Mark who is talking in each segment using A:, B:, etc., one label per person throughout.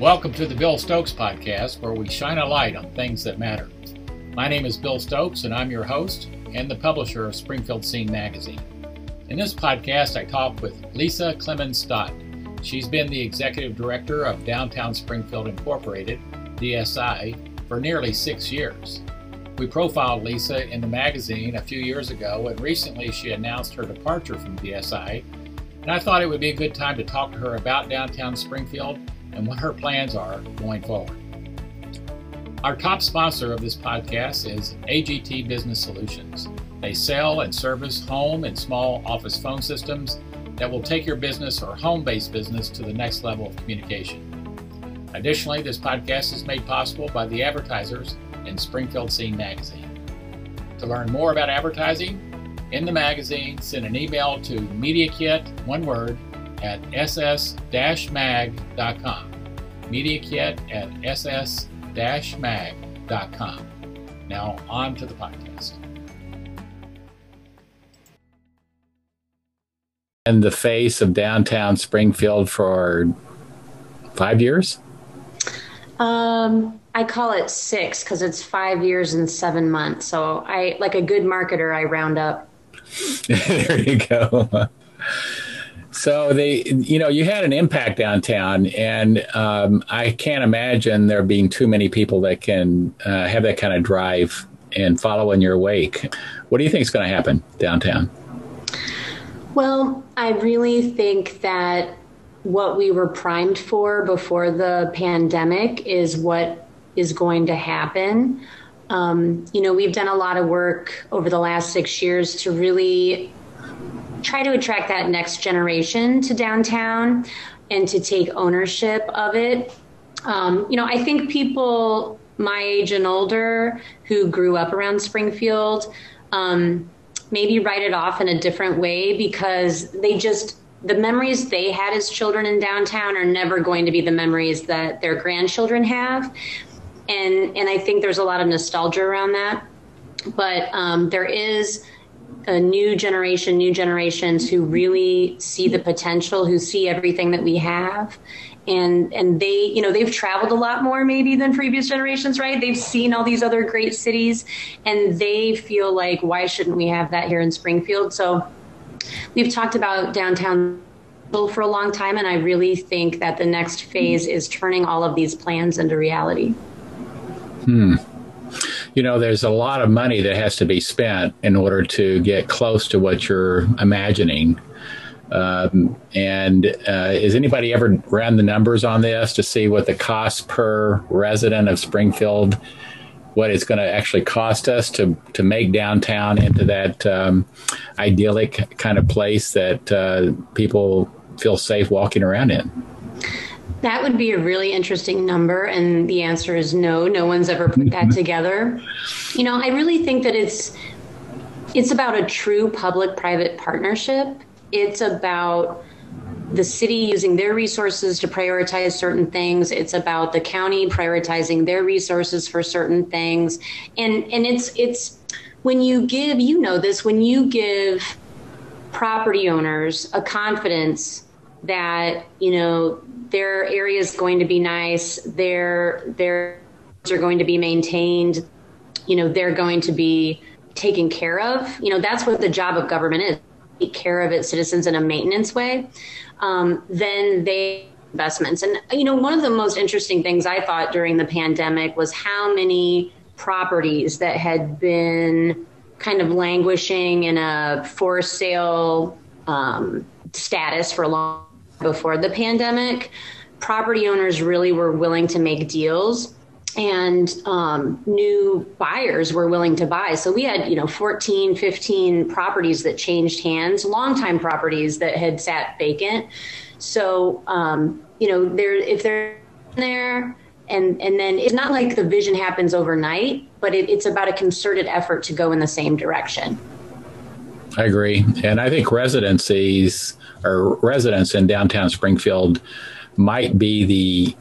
A: Welcome to the Bill Stokes Podcast, where we shine a light on things that matter. My name is Bill Stokes, and I'm your host and the publisher of Springfield Scene Magazine. In this podcast, I talk with Lisa Clemmons Stott. She's been the executive director of Downtown Springfield Incorporated, DSI, for nearly six years. We profiled Lisa in the magazine a few years ago, and recently she announced her departure from DSI. And I thought it would be a good time to talk to her about downtown Springfield and what her plans are going forward. Our top sponsor of this podcast is AGT Business Solutions. They sell and service home and small office phone systems that will take your business or home based business to the next level of communication. Additionally, this podcast is made possible by the advertisers in Springfield Scene Magazine. To learn more about advertising in the magazine, send an email to MediaKit, one word, at ss-mag.com. MediaKit at ss-mag.com. Now on to the podcast. And the face of downtown Springfield for five years?
B: Um, I call it six because it's five years and seven months. So I, like a good marketer, I round up.
A: there you go. So they, you know, you had an impact downtown, and um, I can't imagine there being too many people that can uh, have that kind of drive and follow in your wake. What do you think is going to happen downtown?
B: Well, I really think that what we were primed for before the pandemic is what is going to happen. Um, you know, we've done a lot of work over the last six years to really try to attract that next generation to downtown and to take ownership of it. Um, you know, I think people my age and older who grew up around Springfield um, maybe write it off in a different way because they just the memories they had as children in downtown are never going to be the memories that their grandchildren have and and I think there's a lot of nostalgia around that but um, there is a new generation, new generations who really see the potential, who see everything that we have. And and they, you know, they've traveled a lot more maybe than previous generations, right? They've seen all these other great cities and they feel like why shouldn't we have that here in Springfield? So we've talked about downtown for a long time and I really think that the next phase is turning all of these plans into reality.
A: Hmm you know, there's a lot of money that has to be spent in order to get close to what you're imagining. Um, and uh, has anybody ever ran the numbers on this to see what the cost per resident of Springfield, what it's going to actually cost us to to make downtown into that um, idyllic kind of place that uh, people feel safe walking around in?
B: That would be a really interesting number. And the answer is no. No one's ever put that together. You know, I really think that it's it's about a true public private partnership. It's about the city using their resources to prioritize certain things. It's about the county prioritizing their resources for certain things. And and it's it's when you give, you know this, when you give property owners a confidence that, you know, their area is going to be nice. Their their are going to be maintained. You know, they're going to be taken care of. You know, that's what the job of government is: take care of its citizens in a maintenance way. Um, then they investments. And you know, one of the most interesting things I thought during the pandemic was how many properties that had been kind of languishing in a for sale um, status for a long before the pandemic, property owners really were willing to make deals and um, new buyers were willing to buy. So we had, you know, 14, 15 properties that changed hands, longtime properties that had sat vacant. So, um, you know, there if they're there and and then it's not like the vision happens overnight, but it, it's about a concerted effort to go in the same direction.
A: I agree, and I think residencies or residents in downtown Springfield might be the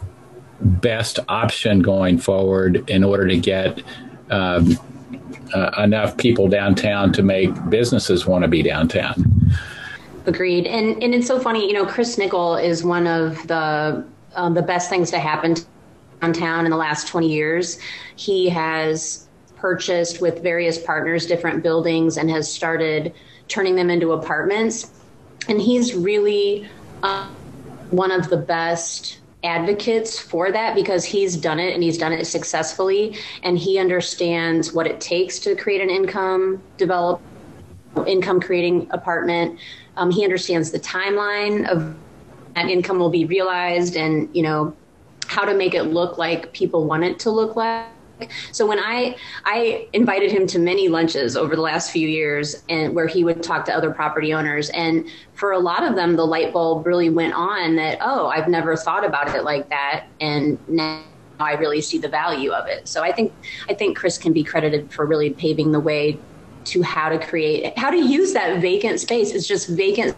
A: best option going forward in order to get um, uh, enough people downtown to make businesses want to be downtown.
B: Agreed, and and it's so funny. You know, Chris Nickel is one of the um, the best things to happen downtown in the last 20 years. He has purchased with various partners different buildings and has started turning them into apartments. And he's really uh, one of the best advocates for that because he's done it and he's done it successfully. And he understands what it takes to create an income develop income creating apartment. Um, he understands the timeline of that income will be realized and you know how to make it look like people want it to look like so when I I invited him to many lunches over the last few years and where he would talk to other property owners and for a lot of them the light bulb really went on that oh I've never thought about it like that and now I really see the value of it. So I think I think Chris can be credited for really paving the way to how to create how to use that vacant space. It's just vacant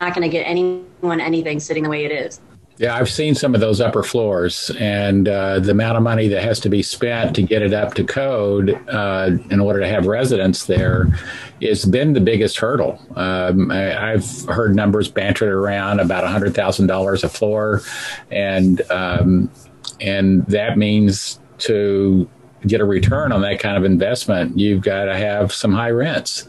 B: not going to get anyone anything sitting the way it is.
A: Yeah, I've seen some of those upper floors, and uh, the amount of money that has to be spent to get it up to code uh, in order to have residents there has been the biggest hurdle. Um, I, have heard numbers bantered around about hundred thousand dollars a floor, and um, and that means to get a return on that kind of investment, you've got to have some high rents,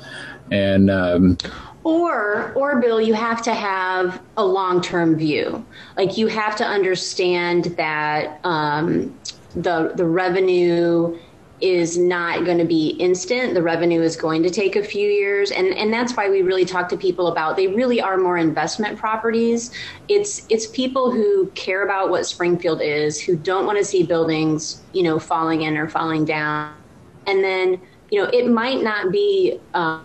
A: and um,
B: or or bill you have to have a long-term view. Like you have to understand that um, the the revenue is not going to be instant. The revenue is going to take a few years. And and that's why we really talk to people about they really are more investment properties. It's it's people who care about what springfield is who don't want to see buildings you know falling in or falling down. And then you know it might not be um,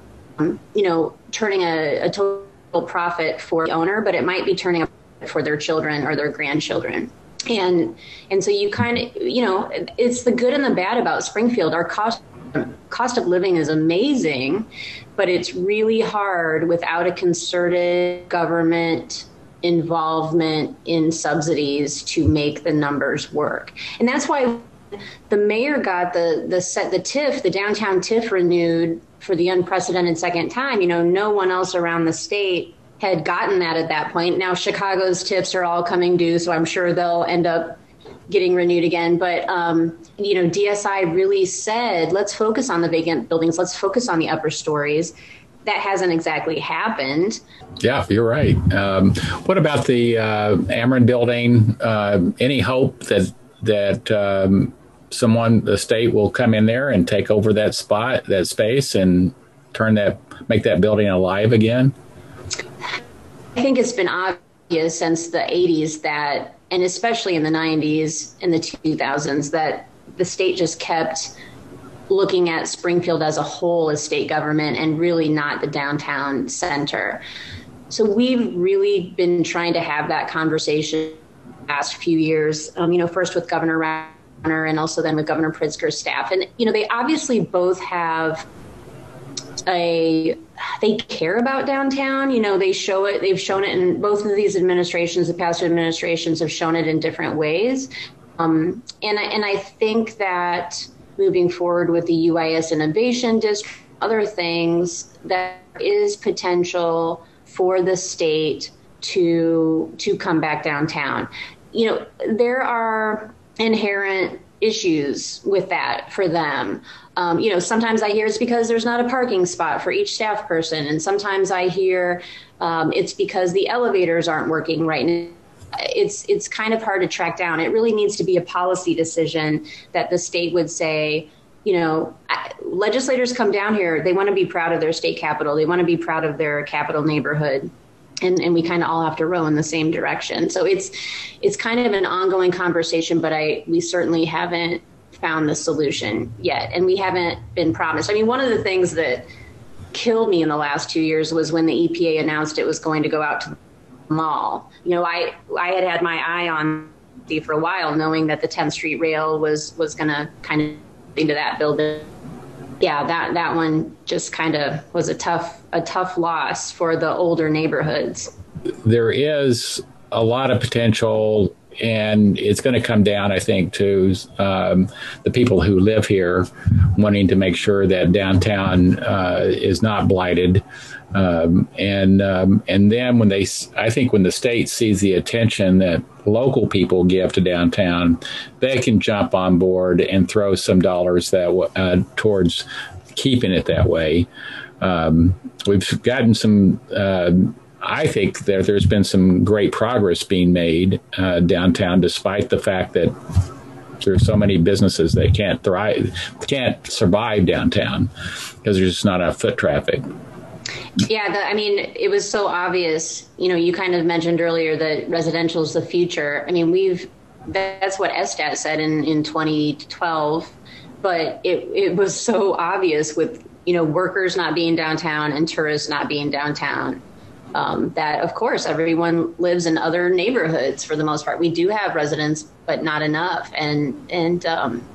B: you know, turning a, a total profit for the owner, but it might be turning a for their children or their grandchildren. And and so you kind of you know it's the good and the bad about springfield. Our cost cost of living is amazing but it's really hard without a concerted government involvement in subsidies to make the numbers work. And that's why the mayor got the the set the TIF the downtown TIF renewed for the unprecedented second time. You know, no one else around the state had gotten that at that point. Now Chicago's TIFs are all coming due, so I'm sure they'll end up getting renewed again. But um, you know, DSI really said, let's focus on the vacant buildings, let's focus on the upper stories. That hasn't exactly happened.
A: Yeah, you're right. Um, what about the uh, Ameren building? Uh, any hope that that um, someone, the state will come in there and take over that spot, that space, and turn that, make that building alive again?
B: I think it's been obvious since the 80s that, and especially in the 90s and the 2000s, that the state just kept looking at Springfield as a whole as state government and really not the downtown center. So we've really been trying to have that conversation past few years. Um, you know, first with Governor and also then with Governor Pritzker's staff. And, you know, they obviously both have a they care about downtown. You know they show it they've shown it in both of these administrations the past administrations have shown it in different ways. Um, and, I, and i think that moving forward with the uis innovation district other things that is potential for the state to to come back downtown. You know there are inherent issues with that for them. Um, you know, sometimes I hear it's because there's not a parking spot for each staff person, and sometimes I hear um, it's because the elevators aren't working right now. It's it's kind of hard to track down. It really needs to be a policy decision that the state would say. You know, legislators come down here. They want to be proud of their state capital. They want to be proud of their capital neighborhood and, and we kind of all have to row in the same direction. So it's it's kind of an ongoing conversation, but I we certainly haven't found the solution yet, and we haven't been promised. I mean, one of the things that killed me in the last two years was when the EPA announced it was going to go out to the mall. You know, I I had had my eye on for a while, knowing that the 10th Street Rail was was going to kind of into that building yeah, that that one just kind of was a tough a tough loss for the older neighborhoods.
A: There is a lot of potential and it's going to come down, I think, to um, the people who live here wanting to make sure that downtown uh, is not blighted. Um, and um, and then when they, I think when the state sees the attention that local people give to downtown, they can jump on board and throw some dollars that uh, towards keeping it that way. Um, we've gotten some. Uh, I think that there's been some great progress being made uh, downtown, despite the fact that there's so many businesses that can't thrive, can't survive downtown because there's just not enough foot traffic.
B: Yeah, the, I mean, it was so obvious. You know, you kind of mentioned earlier that residential is the future. I mean, we've that's what SDAT said in in 2012, but it it was so obvious with you know workers not being downtown and tourists not being downtown. Um, that of course everyone lives in other neighborhoods for the most part. We do have residents, but not enough, and and um,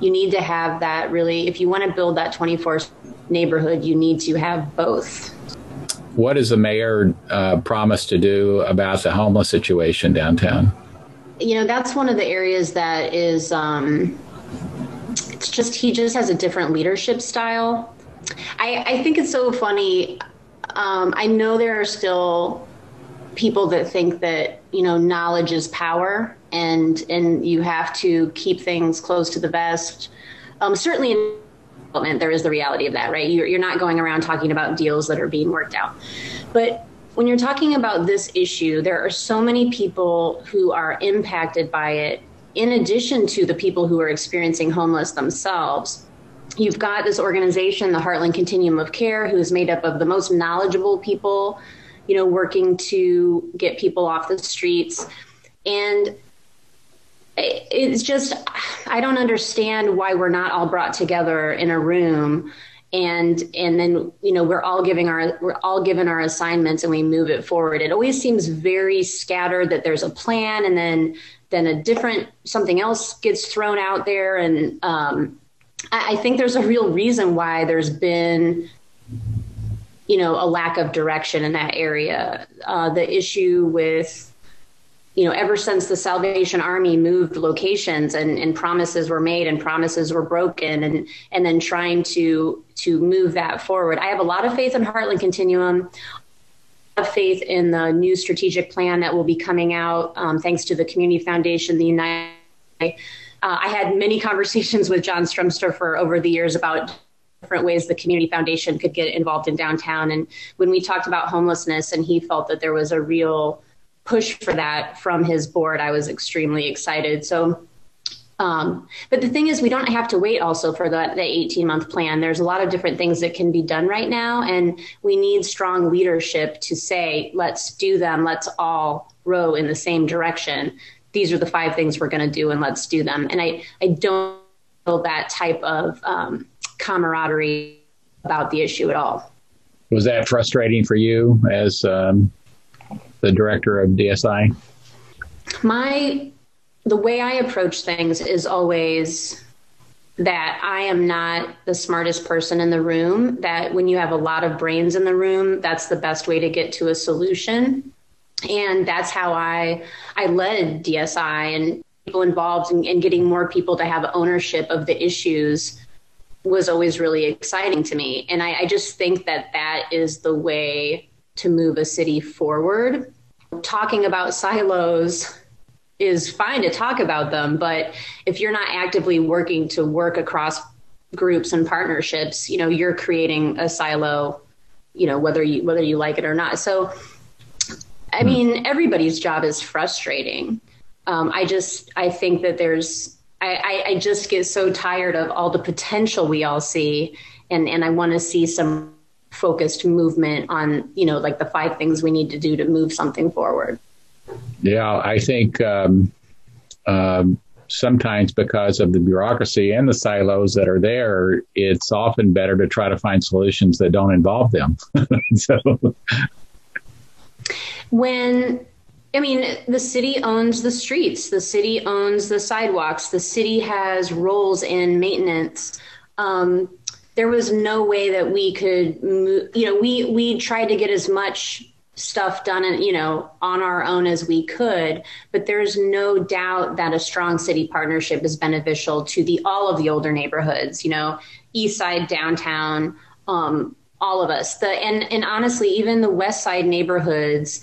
B: you need to have that really. If you want to build that 24 neighborhood, you need to have both.
A: What does the mayor uh, promise to do about the homeless situation downtown?
B: You know, that's one of the areas that is. Um, it's just he just has a different leadership style. I, I think it's so funny. Um, I know there are still people that think that you know knowledge is power, and and you have to keep things close to the vest. Um, certainly in development, there is the reality of that, right? You're, you're not going around talking about deals that are being worked out. But when you're talking about this issue, there are so many people who are impacted by it, in addition to the people who are experiencing homeless themselves. You've got this organization, the Heartland Continuum of Care, who is made up of the most knowledgeable people, you know, working to get people off the streets. And it's just I don't understand why we're not all brought together in a room and and then you know we're all giving our we're all given our assignments and we move it forward. It always seems very scattered that there's a plan and then then a different something else gets thrown out there. And um, I, I think there's a real reason why there's been you know a lack of direction in that area. Uh, the issue with you know, ever since the Salvation Army moved locations and, and promises were made and promises were broken and and then trying to to move that forward. I have a lot of faith in Heartland Continuum. Of faith in the new strategic plan that will be coming out, um, thanks to the Community Foundation, the United. Uh, I had many conversations with John Stremsterfer over the years about different ways the community foundation could get involved in downtown and when we talked about homelessness and he felt that there was a real push for that from his board, I was extremely excited. So, um, but the thing is, we don't have to wait also for the, the 18 month plan. There's a lot of different things that can be done right now, and we need strong leadership to say, let's do them, let's all row in the same direction. These are the five things we're going to do, and let's do them. And I, I don't feel that type of um, camaraderie about the issue at all.
A: Was that frustrating for you as um, the director of DSI?
B: My the way I approach things is always that I am not the smartest person in the room, that when you have a lot of brains in the room, that's the best way to get to a solution. And that's how I I led DSI and people involved in, in getting more people to have ownership of the issues was always really exciting to me. And I, I just think that that is the way to move a city forward. Talking about silos is fine to talk about them, but if you're not actively working to work across groups and partnerships, you know, you're creating a silo, you know, whether you whether you like it or not. So I mean, everybody's job is frustrating. Um, I just I think that there's I, I, I just get so tired of all the potential we all see and, and I want to see some focused movement on you know like the five things we need to do to move something forward
A: yeah i think um, um, sometimes because of the bureaucracy and the silos that are there it's often better to try to find solutions that don't involve them so
B: when I mean, the city owns the streets, the city owns the sidewalks, the city has roles in maintenance. Um, there was no way that we could move, you know we we tried to get as much stuff done and you know on our own as we could but there's no doubt that a strong city partnership is beneficial to the all of the older neighborhoods you know east side downtown um, all of us. The and and honestly even the west side neighborhoods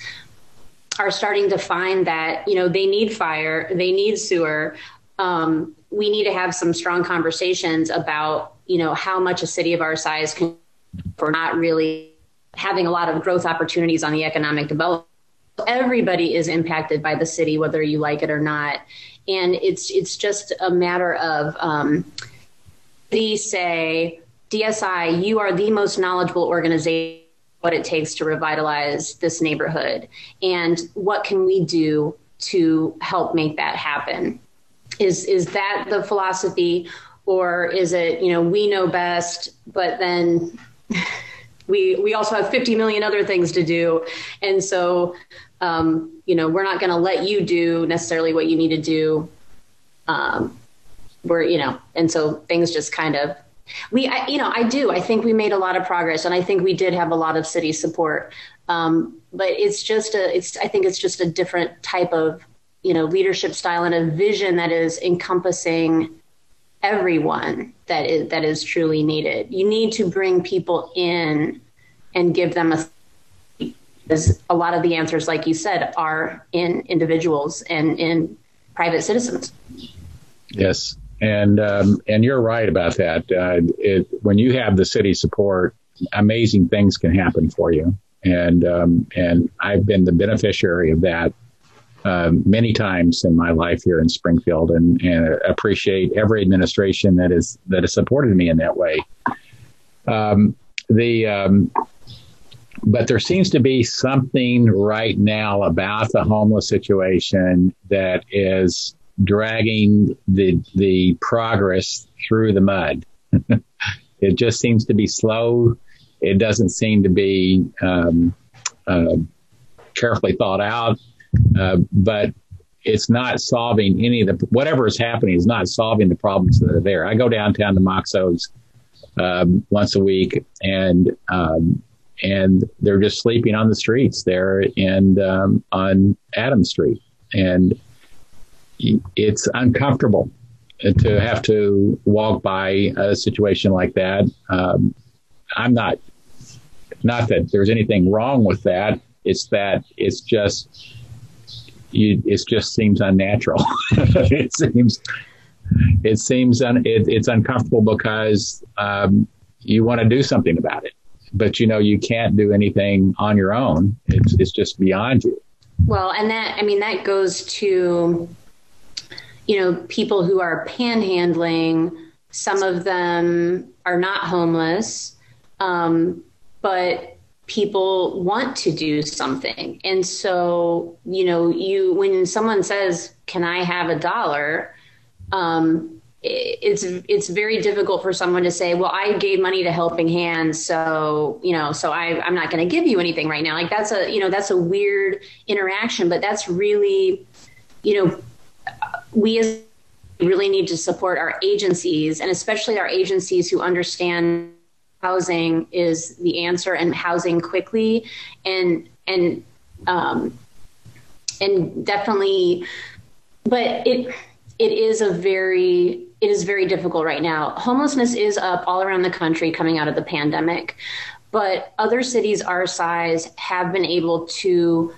B: are starting to find that you know they need fire they need sewer. Um, we need to have some strong conversations about you know how much a city of our size can for not really having a lot of growth opportunities on the economic development. Everybody is impacted by the city, whether you like it or not, and it's it's just a matter of um, they say DSI, you are the most knowledgeable organization. What it takes to revitalize this neighborhood, and what can we do to help make that happen? Is is that the philosophy, or is it you know we know best, but then we we also have 50 million other things to do. And so um, you know we're not going to let you do necessarily what you need to do. Um, we're you know and so things just kind of we I, you know i do. I think we made a lot of progress and i think we did have a lot of city support. Um, but it's just a it's i think it's just a different type of you know leadership style and a vision that is encompassing everyone that is that is truly needed. You need to bring people in and give them a because a lot of the answers, like you said, are in individuals and in private citizens.
A: Yes, and um, and you're right about that. Uh, it, when you have the city support, amazing things can happen for you, and um, and I've been the beneficiary of that um, many times in my life here in Springfield, and, and appreciate every administration that is that has supported me in that way. Um, the um, but there seems to be something right now about the homeless situation that is dragging the the progress through the mud. it just seems to be slow. It doesn't seem to be um, uh, carefully thought out. Uh, but it's not solving any of the whatever is happening is not solving the problems that are there. I go downtown to Moxo's um, once a week, and um, and they're just sleeping on the streets there and um, on Adams Street, and it's uncomfortable to have to walk by a situation like that. Um, I'm not not that there's anything wrong with that. It's that it's just you, it just seems unnatural. it seems it seems un, it, it's uncomfortable because um, you want to do something about it, but you know you can't do anything on your own. It's it's just beyond you.
B: Well, and that I mean that goes to you know people who are panhandling. Some of them are not homeless, um, but people want to do something. And so, you know, you when someone says, "Can I have a dollar?" Um, it's it's very difficult for someone to say, "Well, I gave money to Helping Hands, so you know, so I I'm not going to give you anything right now." Like that's a you know that's a weird interaction, but that's really, you know, we as really need to support our agencies and especially our agencies who understand housing is the answer and housing quickly. And and um, and definitely but it it is a very it is very difficult right now. Homelessness is up all around the country coming out of the pandemic but other cities our size have been able to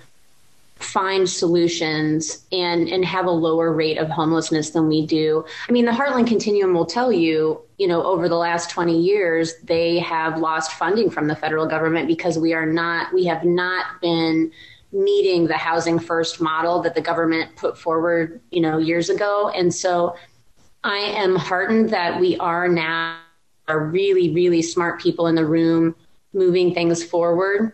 B: find solutions and and have a lower rate of homelessness than we do. I mean, the Heartland Continuum will tell you, you know, over the last 20 years, they have lost funding from the federal government because we are not we have not been meeting the housing first model that the government put forward, you know, years ago. And so I am heartened that we are now are really really smart people in the room moving things forward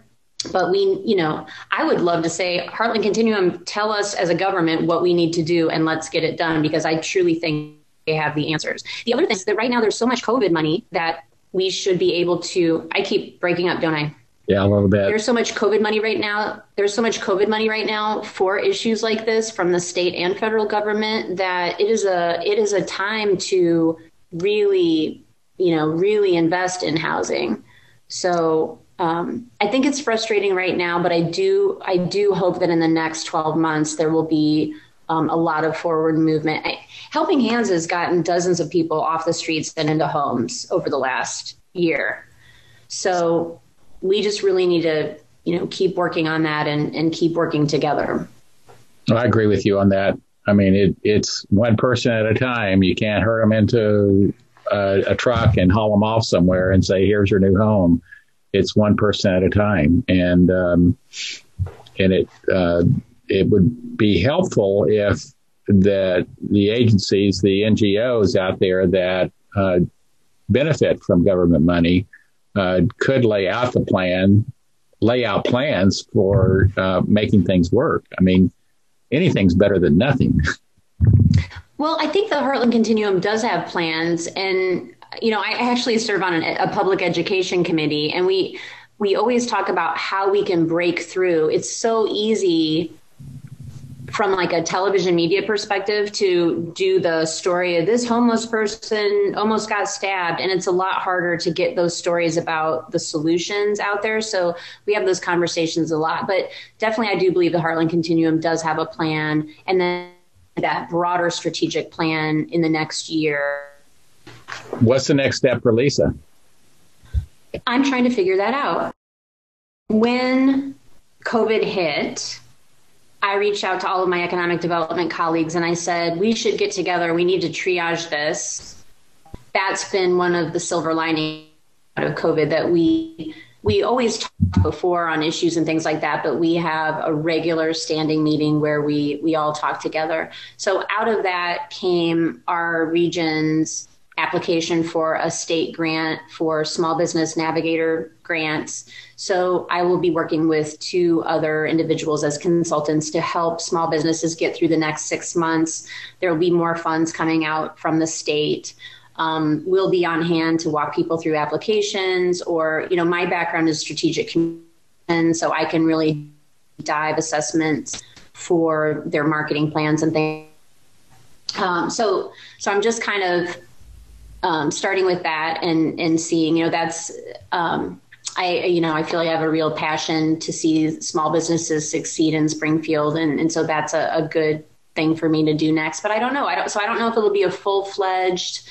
B: but we, you know, I would love to say, Heartland Continuum, tell us as a government what we need to do and let's get it done because I truly think they have the answers. The other thing is that right now there's so much COVID money that we should be able to. I keep breaking up, don't I?
A: Yeah, a little bit.
B: There's so much COVID money right now. There's so much COVID money right now for issues like this from the state and federal government that it is a it is a time to really, you know, really invest in housing. So um, I think it's frustrating right now, but I do I do hope that in the next 12 months there will be um, a lot of forward movement. I, Helping Hands has gotten dozens of people off the streets and into homes over the last year. So we just really need to, you know, keep working on that and, and keep working together.
A: I agree with you on that. I mean, it, it's one person at a time. You can't herd them into a, a, truck and haul them off somewhere and say, "Here's your new home." It's one person at a time, and um, and it uh, it would be helpful if that the agencies, the NGOs out there that uh, benefit from government money uh, could lay out the plan, lay out plans for uh, making things work. I mean, anything's better than nothing.
B: Well, I think the Heartland Continuum does have plans, and you know, I actually serve on an, a public education committee, and we we always talk about how we can break through. It's so easy from like a television media perspective to do the story of this homeless person almost got stabbed and it's a lot harder to get those stories about the solutions out there so we have those conversations a lot but definitely i do believe the heartland continuum does have a plan and then that broader strategic plan in the next year
A: what's the next step for lisa
B: i'm trying to figure that out when covid hit I reached out to all of my economic development colleagues and I said, we should get together. We need to triage this. That's been one of the silver linings of COVID that we we always talk before on issues and things like that, but we have a regular standing meeting where we we all talk together. So out of that came our region's application for a state grant for small business navigator grants. So I will be working with two other individuals as consultants to help small businesses get through the next six months. There will be more funds coming out from the state. Um, we'll be on hand to walk people through applications or, you know, my background is strategic and so I can really dive assessments for their marketing plans and things. Um, so, so I'm just kind of um, starting with that and and seeing, you know, that's um, I you know I feel I have a real passion to see small businesses succeed in Springfield, and and so that's a, a good thing for me to do next. But I don't know. I don't. So I don't know if it'll be a full fledged.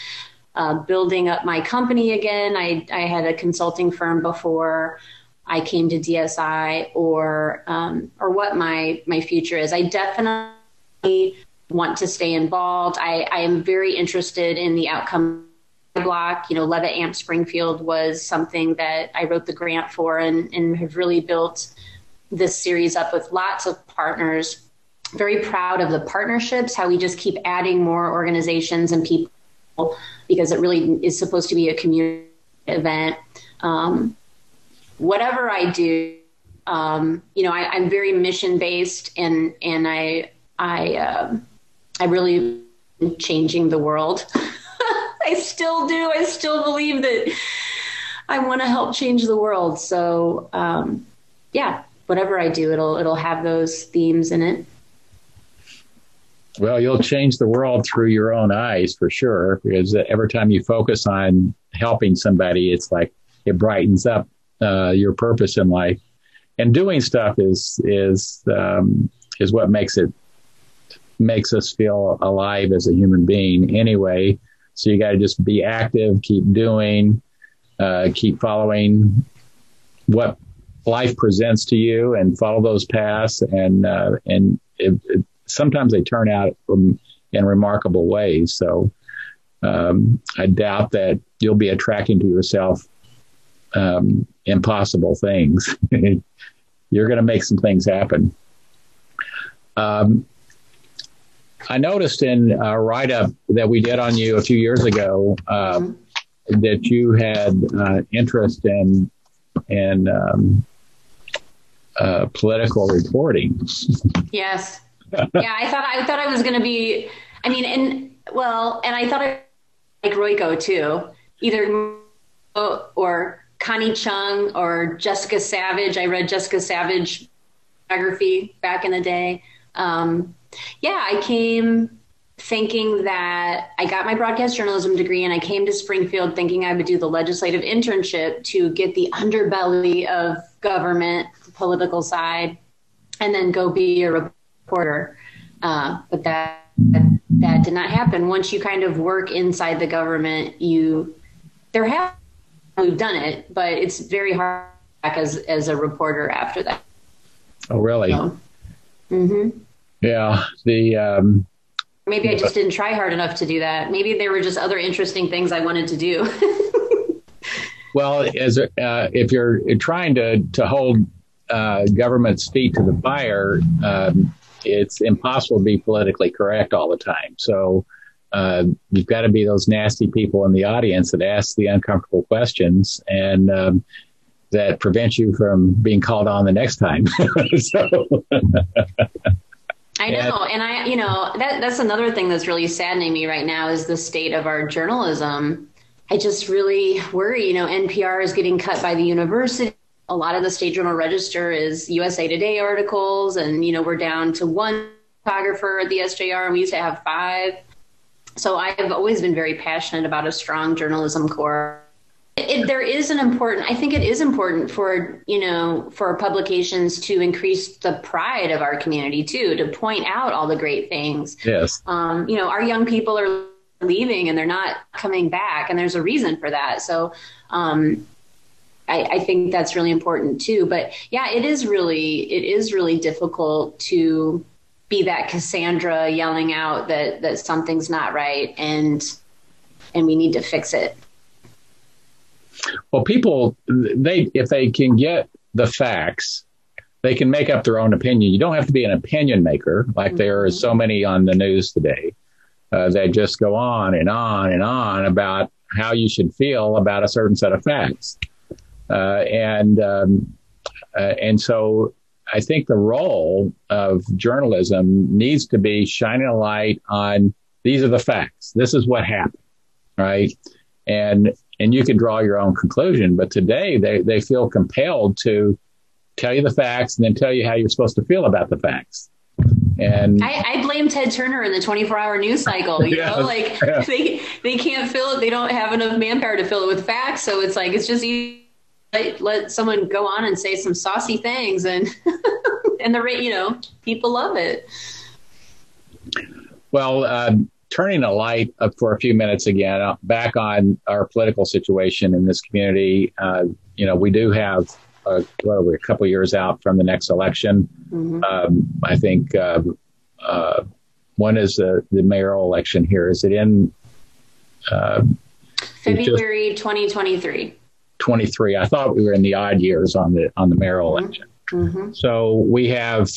B: Uh, building up my company again. I, I had a consulting firm before I came to DSI, or um, or what my my future is. I definitely want to stay involved. I, I am very interested in the outcome block, you know, Levitt Amp Springfield was something that I wrote the grant for and, and have really built this series up with lots of partners. Very proud of the partnerships, how we just keep adding more organizations and people because it really is supposed to be a community event. Um, whatever I do, um, you know, I, am very mission based and and I I uh, I really changing the world. I still do. I still believe that I want to help change the world. So, um, yeah, whatever I do, it'll it'll have those themes in it.
A: Well, you'll change the world through your own eyes for sure. Because every time you focus on helping somebody, it's like it brightens up uh, your purpose in life. And doing stuff is is um, is what makes it makes us feel alive as a human being. Anyway, so you got to just be active, keep doing, uh, keep following what life presents to you, and follow those paths. And uh, and it, it, sometimes they turn out in remarkable ways. So um, I doubt that you'll be attracting to yourself um, impossible things. You're going to make some things happen. Um, I noticed in a write up that we did on you a few years ago uh, mm-hmm. that you had uh, interest in in um, uh, political reporting.
B: Yes. yeah, I thought I thought I was going to be. I mean, and well, and I thought I like Royko too, either or Connie Chung or Jessica Savitch. I read Jessica Savitch biography back in the day. Um, yeah, I came thinking that I got my broadcast journalism degree and I came to Springfield thinking I would do the legislative internship to get the underbelly of government, the political side, and then go be a reporter. Uh, but that that did not happen. Once you kind of work inside the government, you there have we've done it, but it's very hard as as a reporter after that.
A: Oh, really? So, mm-hmm. Yeah. The um,
B: maybe I just didn't try hard enough to do that. Maybe there were just other interesting things I wanted to
A: do. well, as uh, if you're trying to to hold uh, government's feet to the fire, um, it's impossible to be politically correct all the time. So. Uh, you've got to be those nasty people in the audience that ask the uncomfortable questions, and um, that prevents you from being called on the next time. so,
B: I know, and, I, you know, that that's another thing that's really saddening me right now is the state of our journalism. I just really worry. You know, NPR is getting cut by the university. A lot of the state journal register is USA Today articles, and you know, we're down to one photographer at the SJR, and we used to have five. So I have always been very passionate about a strong journalism corps it, there is an important, I think it is important for, you know, for publications to increase the pride of our community too, to point out all the great things.
A: Yes.
B: Um, you know, our young people are leaving and they're not coming back, and there's a reason for that. So, um, I, I think that's really important too. But yeah, it is really, it is really difficult to be that Cassandra yelling out that that something's not right and and we need to fix it.
A: Well, people they if they can get the facts, they can make up their own opinion. You don't have to be an opinion maker like mm-hmm. there are so many on the news today. Uh, they just go on and on and on about how you should feel about a certain set of facts, uh, and um, uh, and so I think the role of journalism needs to be shining a light on these are the facts. This is what happened, right? And and you can draw your own conclusion. But today they, they feel compelled to tell you the facts and then tell you how you're supposed to feel about the facts. And
B: I, I blame Ted Turner in the 24 hour news cycle. You know, like yeah. they they can't fill it. They don't have enough manpower to fill it with facts. So it's like it's just let, let someone go on and say some saucy things, and and the rate you know people love it.
A: Well, um, turning a light up for a few minutes again uh, back on our political situation in this community. Uh, you know, we do have uh, well, we're a couple years out from the next election. Mm-hmm. Um, I think uh, uh, one is the, the mayoral election here. Is it in
B: uh, February 2023?
A: 23. I thought we were in the odd years on the on the mayoral mm-hmm. election. Mm-hmm. So we have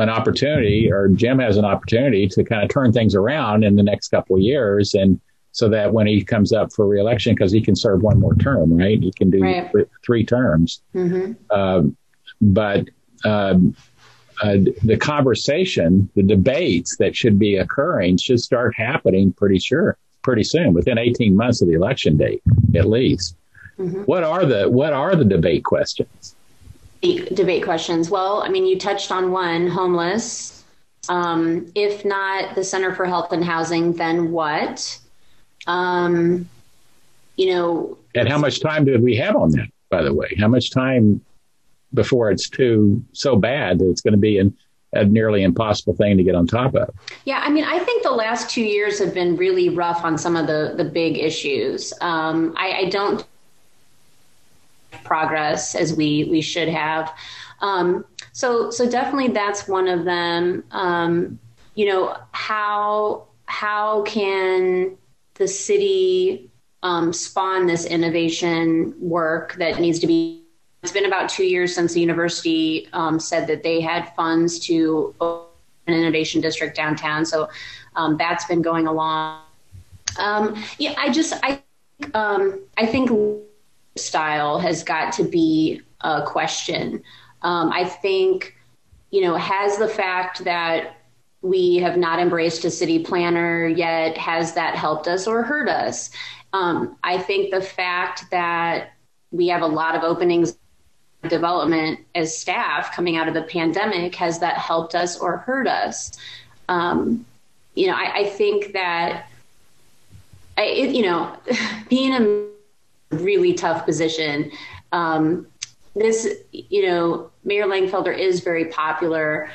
A: an opportunity, or Jim has an opportunity to kind of turn things around in the next couple of years, and so that when he comes up for reelection, because he can serve one more term, right? He can do right. th- three terms. Mm-hmm. Uh, but um, uh, the conversation, the debates that should be occurring should start happening pretty sure, pretty soon, within 18 months of the election date, at least. Mm-hmm. What are the what are the debate questions?
B: Debate questions. Well, I mean, you touched on one homeless. Um, if not the Center for Health and Housing, then what? Um, you know.
A: And how much time did we have on that, by the way? How much time before it's too so bad that it's going to be an, a nearly impossible thing to get on top of?
B: Yeah, I mean, I think the last two years have been really rough on some of the the big issues. Um, I, I don't progress as we we should have. Um, so so definitely that's one of them. Um, you know how how can the city um, spawn this innovation work that needs to be. It's been about two years since the university um, said that they had funds to an innovation district downtown. So um, that's been going along. Um, yeah, I just I I think style has got to be a question. Um, I think, you know, has the fact that we have not embraced a city planner yet, has that helped us or hurt us? Um, I think the fact that we have a lot of openings development as staff coming out of the pandemic, has that helped us or hurt us? Um, you know, I, I think that, I, it, you know, being a really tough position, um, this, you know, Mayor Langfelder is very popular,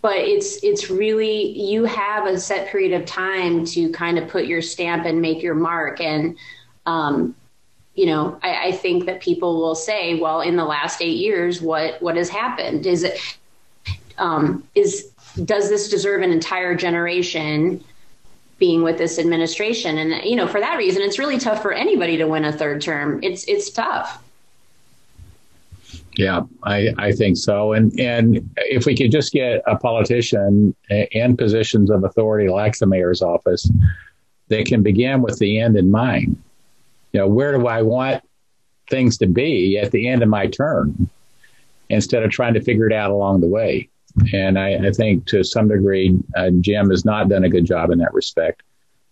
B: but it's it's really you have a set period of time to kind of put your stamp and make your mark. And um, you know, I, I think that people will say, well, in the last eight years, what what has happened? Is it um, is does this deserve an entire generation being with this administration? And you know, for that reason, it's really tough for anybody to win a third term. It's it's tough.
A: Yeah, I, I think so. And and if we could just get a politician in positions of authority like the mayor's office, they can begin with the end in mind. You know, where do I want things to be at the end of my term instead of trying to figure it out along the way? And I, I think to some degree, uh, Jim has not done a good job in that respect.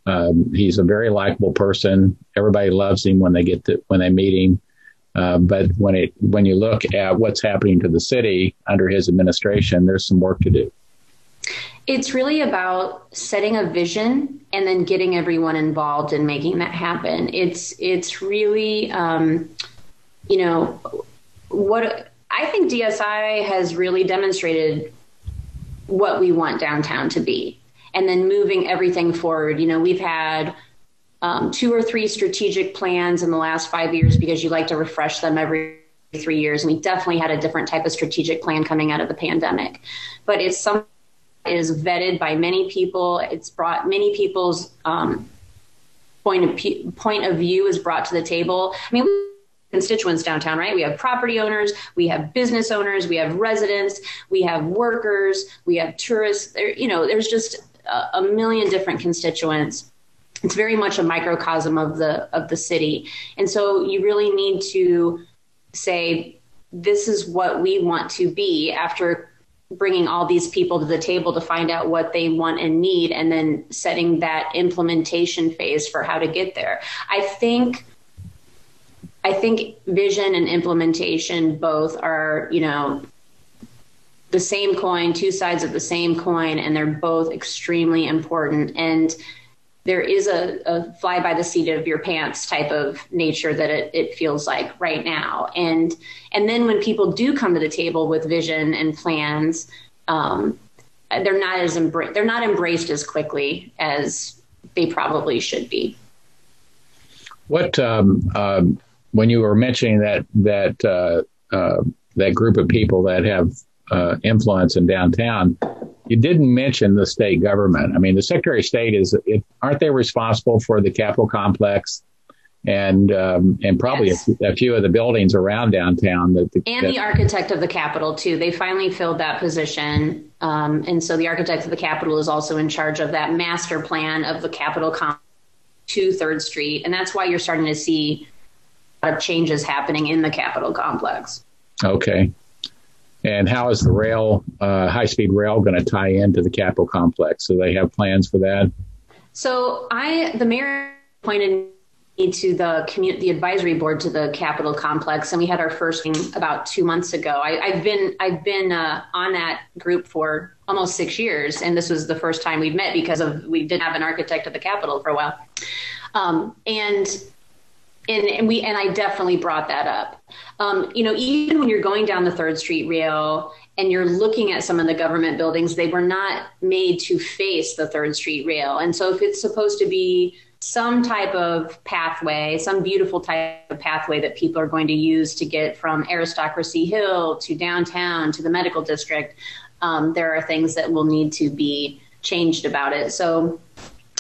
A: Um, he's a very likable person. Everybody loves him when they get to, when they meet him. Uh, but when it when you look at what's happening to the city under his administration, there's some work to do.
B: It's really about setting a vision and then getting everyone involved in making that happen. It's it's really um, you know what I think DSI has really demonstrated what we want downtown to be, and then moving everything forward. You know, we've had um, two or three strategic plans in the last five years because you like to refresh them every three years. And we definitely had a different type of strategic plan coming out of the pandemic. But it's something that is vetted by many people. It's brought many people's um, point of point of view is brought to the table. I mean, constituents downtown, right? We have property owners, we have business owners, we have residents, we have workers, we have tourists. There, you know, there's just a, a million different constituents it's very much a microcosm of the of the city and so you really need to say this is what we want to be after bringing all these people to the table to find out what they want and need and then setting that implementation phase for how to get there i think i think vision and implementation both are you know the same coin two sides of the same coin and they're both extremely important and there is a, a, fly by the seat of your pants type of nature that it, it feels like right now. And and then when people do come to the table with vision and plans, um, they're not as embra- they're not embraced as quickly as they probably should be.
A: What um, um, when you were mentioning that that uh, uh, that group of people that have uh, influence in downtown, you didn't mention the state government. I mean, the Secretary of State is, it, aren't they responsible for the Capitol complex and um, and probably yes. a, a, few of the buildings around downtown that
B: the, and
A: that,
B: the architect of the Capitol too. They finally filled that position, um, and so the architect of the Capitol is also in charge of that master plan of the Capitol complex to Third Street, and that's why you're starting to see of changes happening in the Capitol complex.
A: Okay. And how is the rail, uh, high speed rail, going to tie into the Capitol complex? Do they have plans for that?
B: So I, the mayor appointed me to the community, the advisory board to the Capitol complex, and we had our first meeting about two months ago. I, have been I've been uh, on that group for almost six years, and this was the first time we've met because of we didn't have an architect at the Capitol for a while. Um, and and, and, we and I definitely brought that up. Um, you know, even when you're going down the Third Street rail and you're looking at some of the government buildings, they were not made to face the Third Street rail. And so, if it's supposed to be some type of pathway, some beautiful type of pathway that people are going to use to get from Aristocracy Hill to downtown to the medical district, um, there are things that will need to be changed about it. So,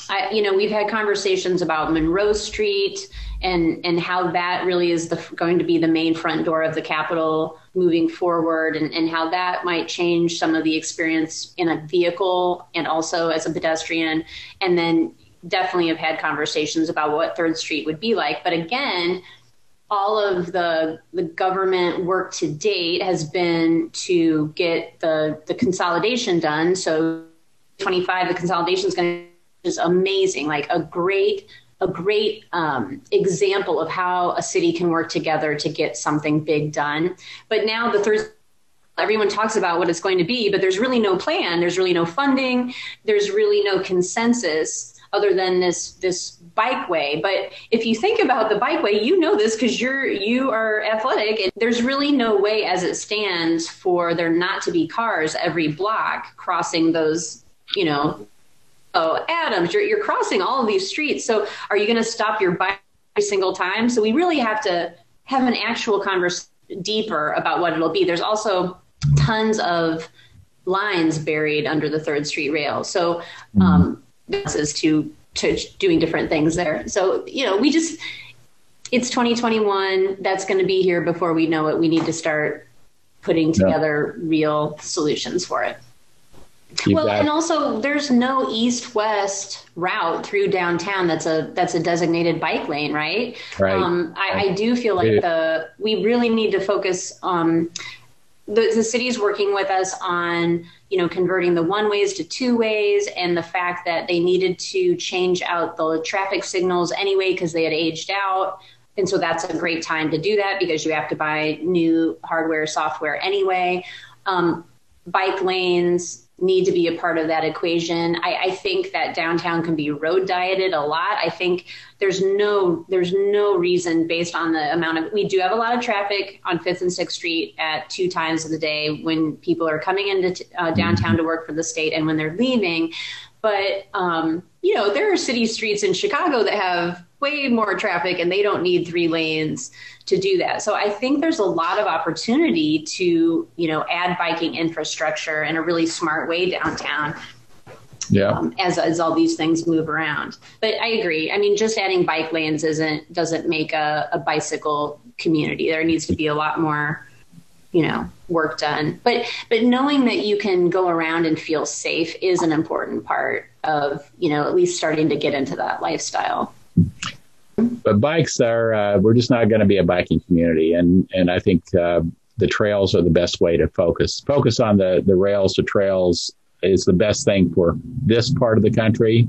B: I, you know, we've had conversations about Monroe Street and and how that really is the, going to be the main front door of the Capitol moving forward, and, and how that might change some of the experience in a vehicle and also as a pedestrian, and then definitely have had conversations about what Third Street would be like. But again, all of the the government work to date has been to get the the consolidation done. So 25, the consolidation is going to is amazing, like a great a great um, example of how a city can work together to get something big done. But now the third everyone talks about what it's going to be, but there's really no plan. There's really no funding. There's really no consensus other than this this bikeway. But if you think about the bikeway, you know this because you're you are athletic. And there's really no way as it stands for there not to be cars every block crossing those, you know, Adams, you're you're crossing all of these streets. So are you going to stop your bike every single time? So we really have to have an actual conversation deeper about what it'll be. There's also tons of lines buried under the Third Street rail. So um, this is to to doing different things there. So you know, we just it's 2021. That's going to be here before we know it. We need to start putting together yeah. real solutions for it. Well, and also there's no east-west route through downtown. That's a that's a designated bike lane, right?
A: Right.
B: Um, I, I, do feel like the we really need to focus on the, the city is working with us on you know converting the one ways to two ways and the fact that they needed to change out the traffic signals anyway because they had aged out and so that's a great time to do that because you have to buy new hardware software anyway um, bike lanes need to be a part of that equation. I, I, think that downtown can be road dieted a lot. I think there's no there's no reason based on the amount of we do have a lot of traffic on Fifth and Sixth Street at two times of the day when people are coming into uh, downtown to work for the state and when they're leaving. But um, you know there are city streets in Chicago that have way more traffic and they don't need three lanes to do that. So I think there's a lot of opportunity to, you know, add biking infrastructure in a really smart way downtown.
A: Yeah. Um,
B: as as all these things move around. But I agree. I mean, just adding bike lanes isn't doesn't make a, a bicycle community. There needs to be a lot more, you know, work done. But but knowing that you can go around and feel safe is an important part of, you know, at least starting to get into that lifestyle
A: but bikes are uh, we're just not going to be a biking community. And and i think uh, the trails are the best way to focus. Focus on the the rails to trails is the best thing for this part of the country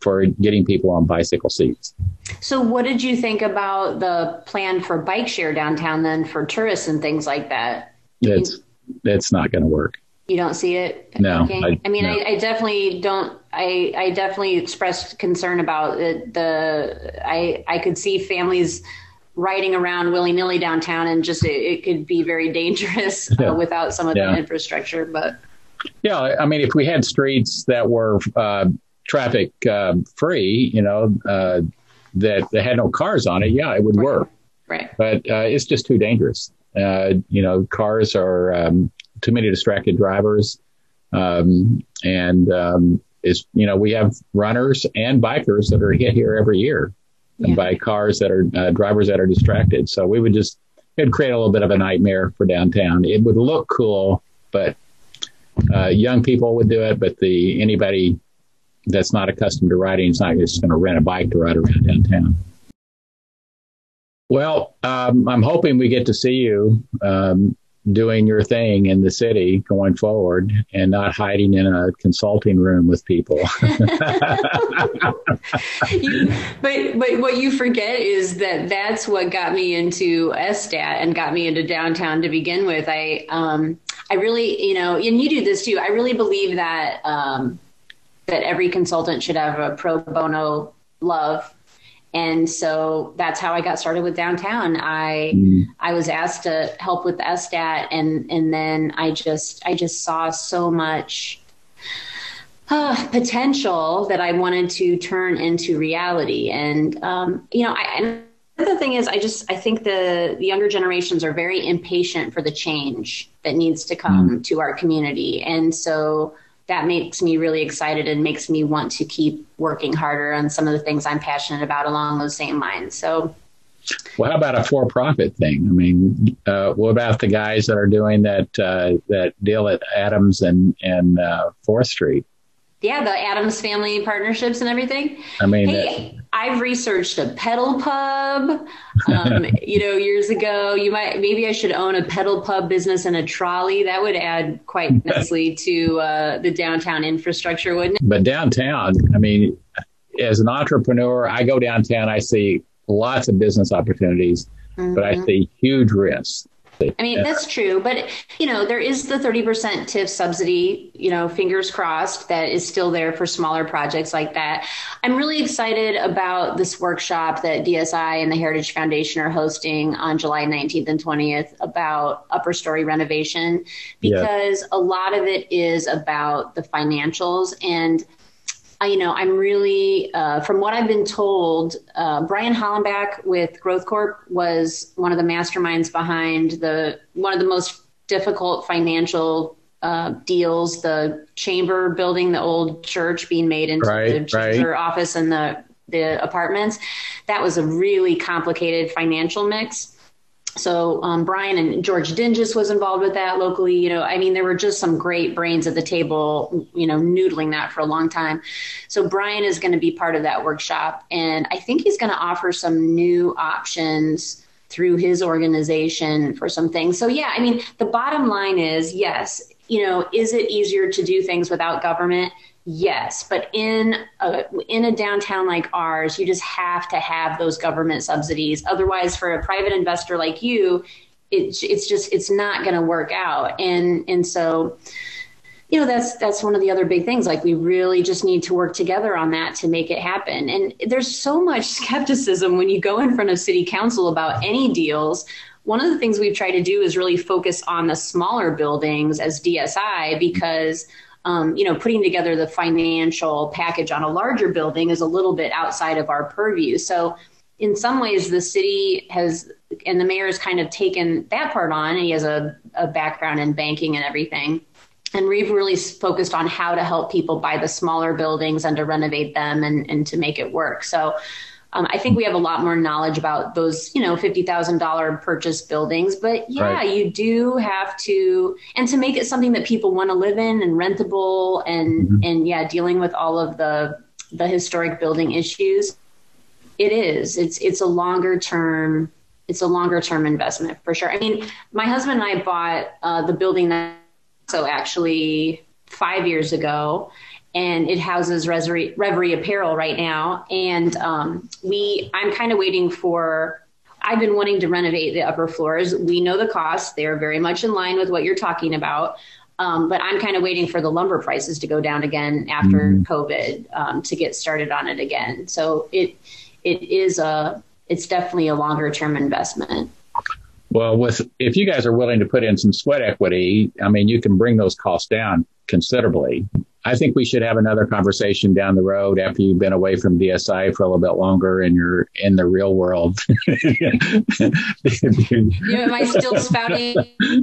A: for getting people on bicycle seats.
B: So what did you think about the plan for bike share downtown then for tourists and things like that?
A: It's it's not going to work
B: you don't see it
A: no I,
B: I, mean
A: no.
B: I, I definitely don't I, I definitely expressed concern about the, the I, I could see families riding around willy nilly downtown and just it, it, could be very dangerous uh, yeah. uh, without some of yeah. the infrastructure. But
A: yeah, I mean, if we had streets that were uh, traffic uh, free, you know, uh, that, that had no cars on it, yeah, it would
B: right.
A: work.
B: Right.
A: But uh, it's just too dangerous. you know, cars are um, too many distracted drivers. Um, and um, is, you know, we have runners and bikers that are hit here every year yeah. by cars that are uh, drivers that are distracted. So we would just, it'd create a little bit of a nightmare for downtown. It would look cool, but uh, young people would do it, but the anybody that's not accustomed to riding is not just going to rent a bike to ride around downtown. Well, um, I'm hoping we get to see you um, doing your thing in the city going forward and not hiding in a consulting room with people.
B: you, but but what you forget is that that's what got me into SDAT and got me into downtown to begin with. I um I really, you know, and you do this too. I really believe that um that every consultant should have a pro bono love and so that's how I got started with downtown. I mm. I was asked to help with the SDAT, and and then I just I just saw so much uh, potential that I wanted to turn into reality. And um, you know, I, and the thing is, I just I think the, the younger generations are very impatient for the change that needs to come mm. to our community, and so that makes me really excited and makes me want to keep working harder on some of the things I'm passionate about along those same lines. So,
A: well, how about a for-profit thing? I mean, uh, what about the guys that are doing that uh, that deal at Adams and and uh, Fourth Street?
B: Yeah, the Adams Family Partnerships and everything.
A: I mean,
B: hey, I've researched a pedal pub. Um, you know, years ago, you might maybe I should own a pedal pub business and a trolley. That would add quite nicely to uh, the downtown infrastructure, wouldn't it?
A: But downtown, I mean, as an entrepreneur, I go downtown, I see lots of business opportunities, mm-hmm. but I mm-hmm. see huge risks.
B: I mean, that's true, but you know, there is the 30% TIF subsidy, you know, fingers crossed that is still there for smaller projects like that. I'm really excited about this workshop that DSI and the Heritage Foundation are hosting on July 19th and 20th about upper story renovation because yeah. a lot of it is about the financials and you know, I'm really, uh, from what I've been told, uh, Brian Hollenbach with Growth Corp was one of the masterminds behind the one of the most difficult financial uh, deals. The chamber building, the old church being made into right, the chamber right. office and the the apartments. That was a really complicated financial mix. So um, Brian and George Dinges was involved with that locally. You know, I mean, there were just some great brains at the table. You know, noodling that for a long time. So Brian is going to be part of that workshop, and I think he's going to offer some new options through his organization for some things. So yeah, I mean, the bottom line is yes. You know, is it easier to do things without government? Yes, but in a, in a downtown like ours, you just have to have those government subsidies. Otherwise, for a private investor like you, it's it's just it's not going to work out. And and so, you know, that's that's one of the other big things. Like we really just need to work together on that to make it happen. And there's so much skepticism when you go in front of city council about any deals. One of the things we've tried to do is really focus on the smaller buildings as DSI because um, you know, putting together the financial package on a larger building is a little bit outside of our purview. So, in some ways, the city has, and the mayor has kind of taken that part on. He has a, a background in banking and everything. And we've really focused on how to help people buy the smaller buildings and to renovate them and, and to make it work. So, um, I think we have a lot more knowledge about those, you know, fifty thousand dollar purchase buildings. But yeah, right. you do have to, and to make it something that people want to live in and rentable, and mm-hmm. and yeah, dealing with all of the the historic building issues. It is. It's it's a longer term. It's a longer term investment for sure. I mean, my husband and I bought uh, the building that so actually five years ago and it houses Reverie, Reverie Apparel right now. And um, we, I'm kind of waiting for. I've been wanting to renovate the upper floors. We know the costs; they are very much in line with what you're talking about. Um, but I'm kind of waiting for the lumber prices to go down again after mm-hmm. COVID um, to get started on it again. So it it is a it's definitely a longer term investment.
C: Well, with if you guys are willing to put in some sweat equity, I mean, you can bring those costs down considerably. I think we should have another conversation down the road after you've been away from DSI for a little bit longer and you're in the real world.
B: yeah, am I still spouting,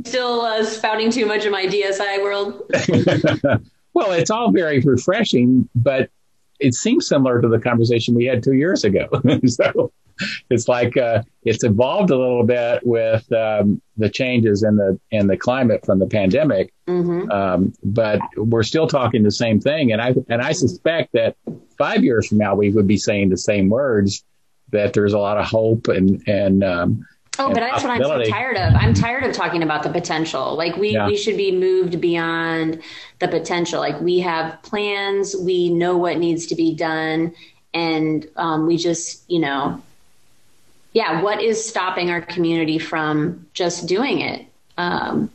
B: still uh, spouting too much of my DSI world?
C: well, it's all very refreshing, but it seems similar to the conversation we had two years ago. so it's like uh, it's evolved a little bit with um, the changes in the in the climate from the pandemic, mm-hmm. um, but we're still talking the same thing. And I and I suspect that five years from now we would be saying the same words. That there's a lot of hope and and um,
B: Oh, but that's what I'm so tired of. I'm tired of talking about the potential. Like we, yeah. we should be moved beyond the potential. Like we have plans, we know what needs to be done, and um, we just, you know, yeah, what is stopping our community from just doing it? Um,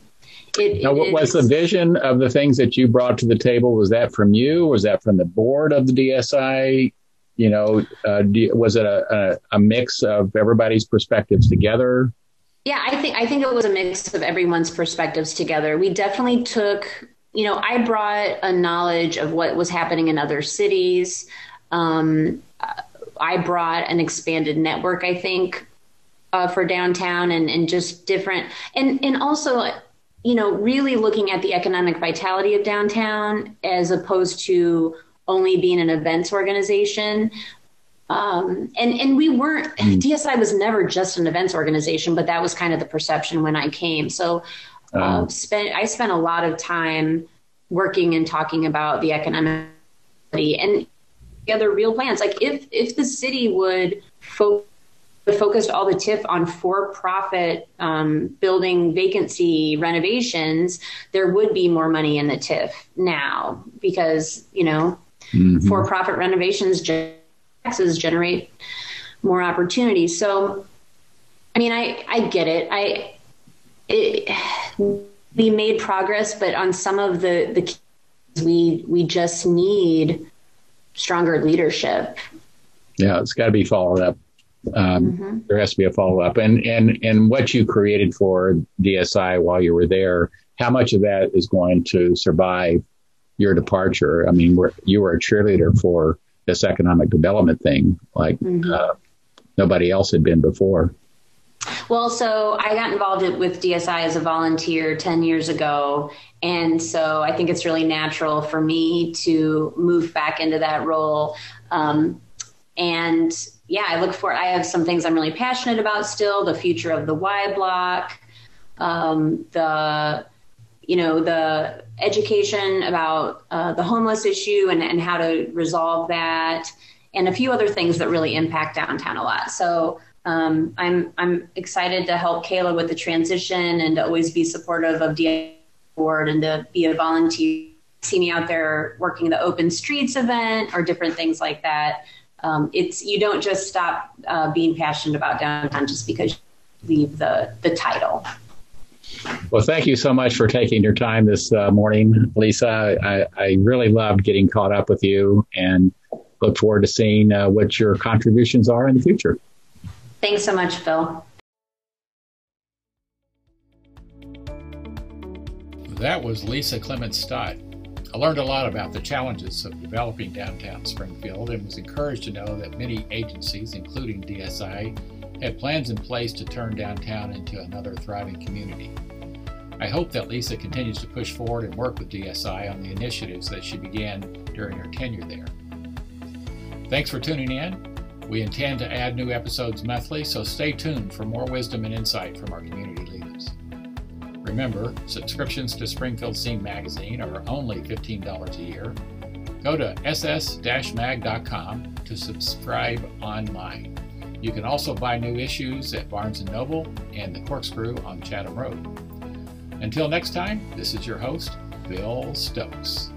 C: it, now, what was the vision of the things that you brought to the table? Was that from you? Was that from the board of the DSI? You know, uh, was it a, a, a mix of everybody's perspectives together?
B: Yeah, I think I think it was a mix of everyone's perspectives together. We definitely took, you know, I brought a knowledge of what was happening in other cities. Um, I brought an expanded network, I think, uh, for downtown and, and just different and and also you know really looking at the economic vitality of downtown as opposed to only being an events organization um, and and we weren't mm. DSI was never just an events organization, but that was kind of the perception when I came. So uh, um, spent I spent a lot of time working and talking about the economic and together real plans. Like if if the city would fo- focused all the TIF on for-profit um, building vacancy renovations, there would be more money in the TIF now because you know mm-hmm. for-profit renovations taxes generate more opportunities. So, I mean, I I get it. I it, we made progress, but on some of the the we we just need stronger leadership.
C: Yeah, it's got to be followed up. Um, mm-hmm. There has to be a follow up, and and and what you created for DSI while you were there, how much of that is going to survive your departure? I mean, you were a cheerleader for this economic development thing, like mm-hmm. uh, nobody else had been before.
B: Well, so I got involved with DSI as a volunteer 10 years ago. And so I think it's really natural for me to move back into that role. Um, and yeah, I look for, I have some things I'm really passionate about still the future of the Y block, um, the, you know, the education about uh, the homeless issue and, and how to resolve that, and a few other things that really impact downtown a lot. So um, I'm I'm excited to help Kayla with the transition and to always be supportive of DA board and to be a volunteer. See me out there working the open streets event or different things like that. Um, it's you don't just stop uh, being passionate about downtown just because you leave the the title.
C: Well, thank you so much for taking your time this uh, morning, Lisa. I, I, really loved getting caught up with you and look forward to seeing uh, what your contributions are in the future.
B: Thanks so much, Bill.
A: That was Lisa Clemmons Stott. I learned a lot about the challenges of developing downtown Springfield and was encouraged to know that many agencies, including DSI, have plans in place to turn downtown into another thriving community. I hope that Lisa continues to push forward and work with DSI on the initiatives that she began during her tenure there. Thanks for tuning in. We intend to add new episodes monthly, so stay tuned for more wisdom and insight from our community leaders. Remember, subscriptions to Springfield Scene magazine are only $15 a year. Go to ss-mag.com to subscribe online. You can also buy new issues at Barnes & Noble and the Corkscrew on Chatham Road. Until next time, this is your host, Bill Stokes.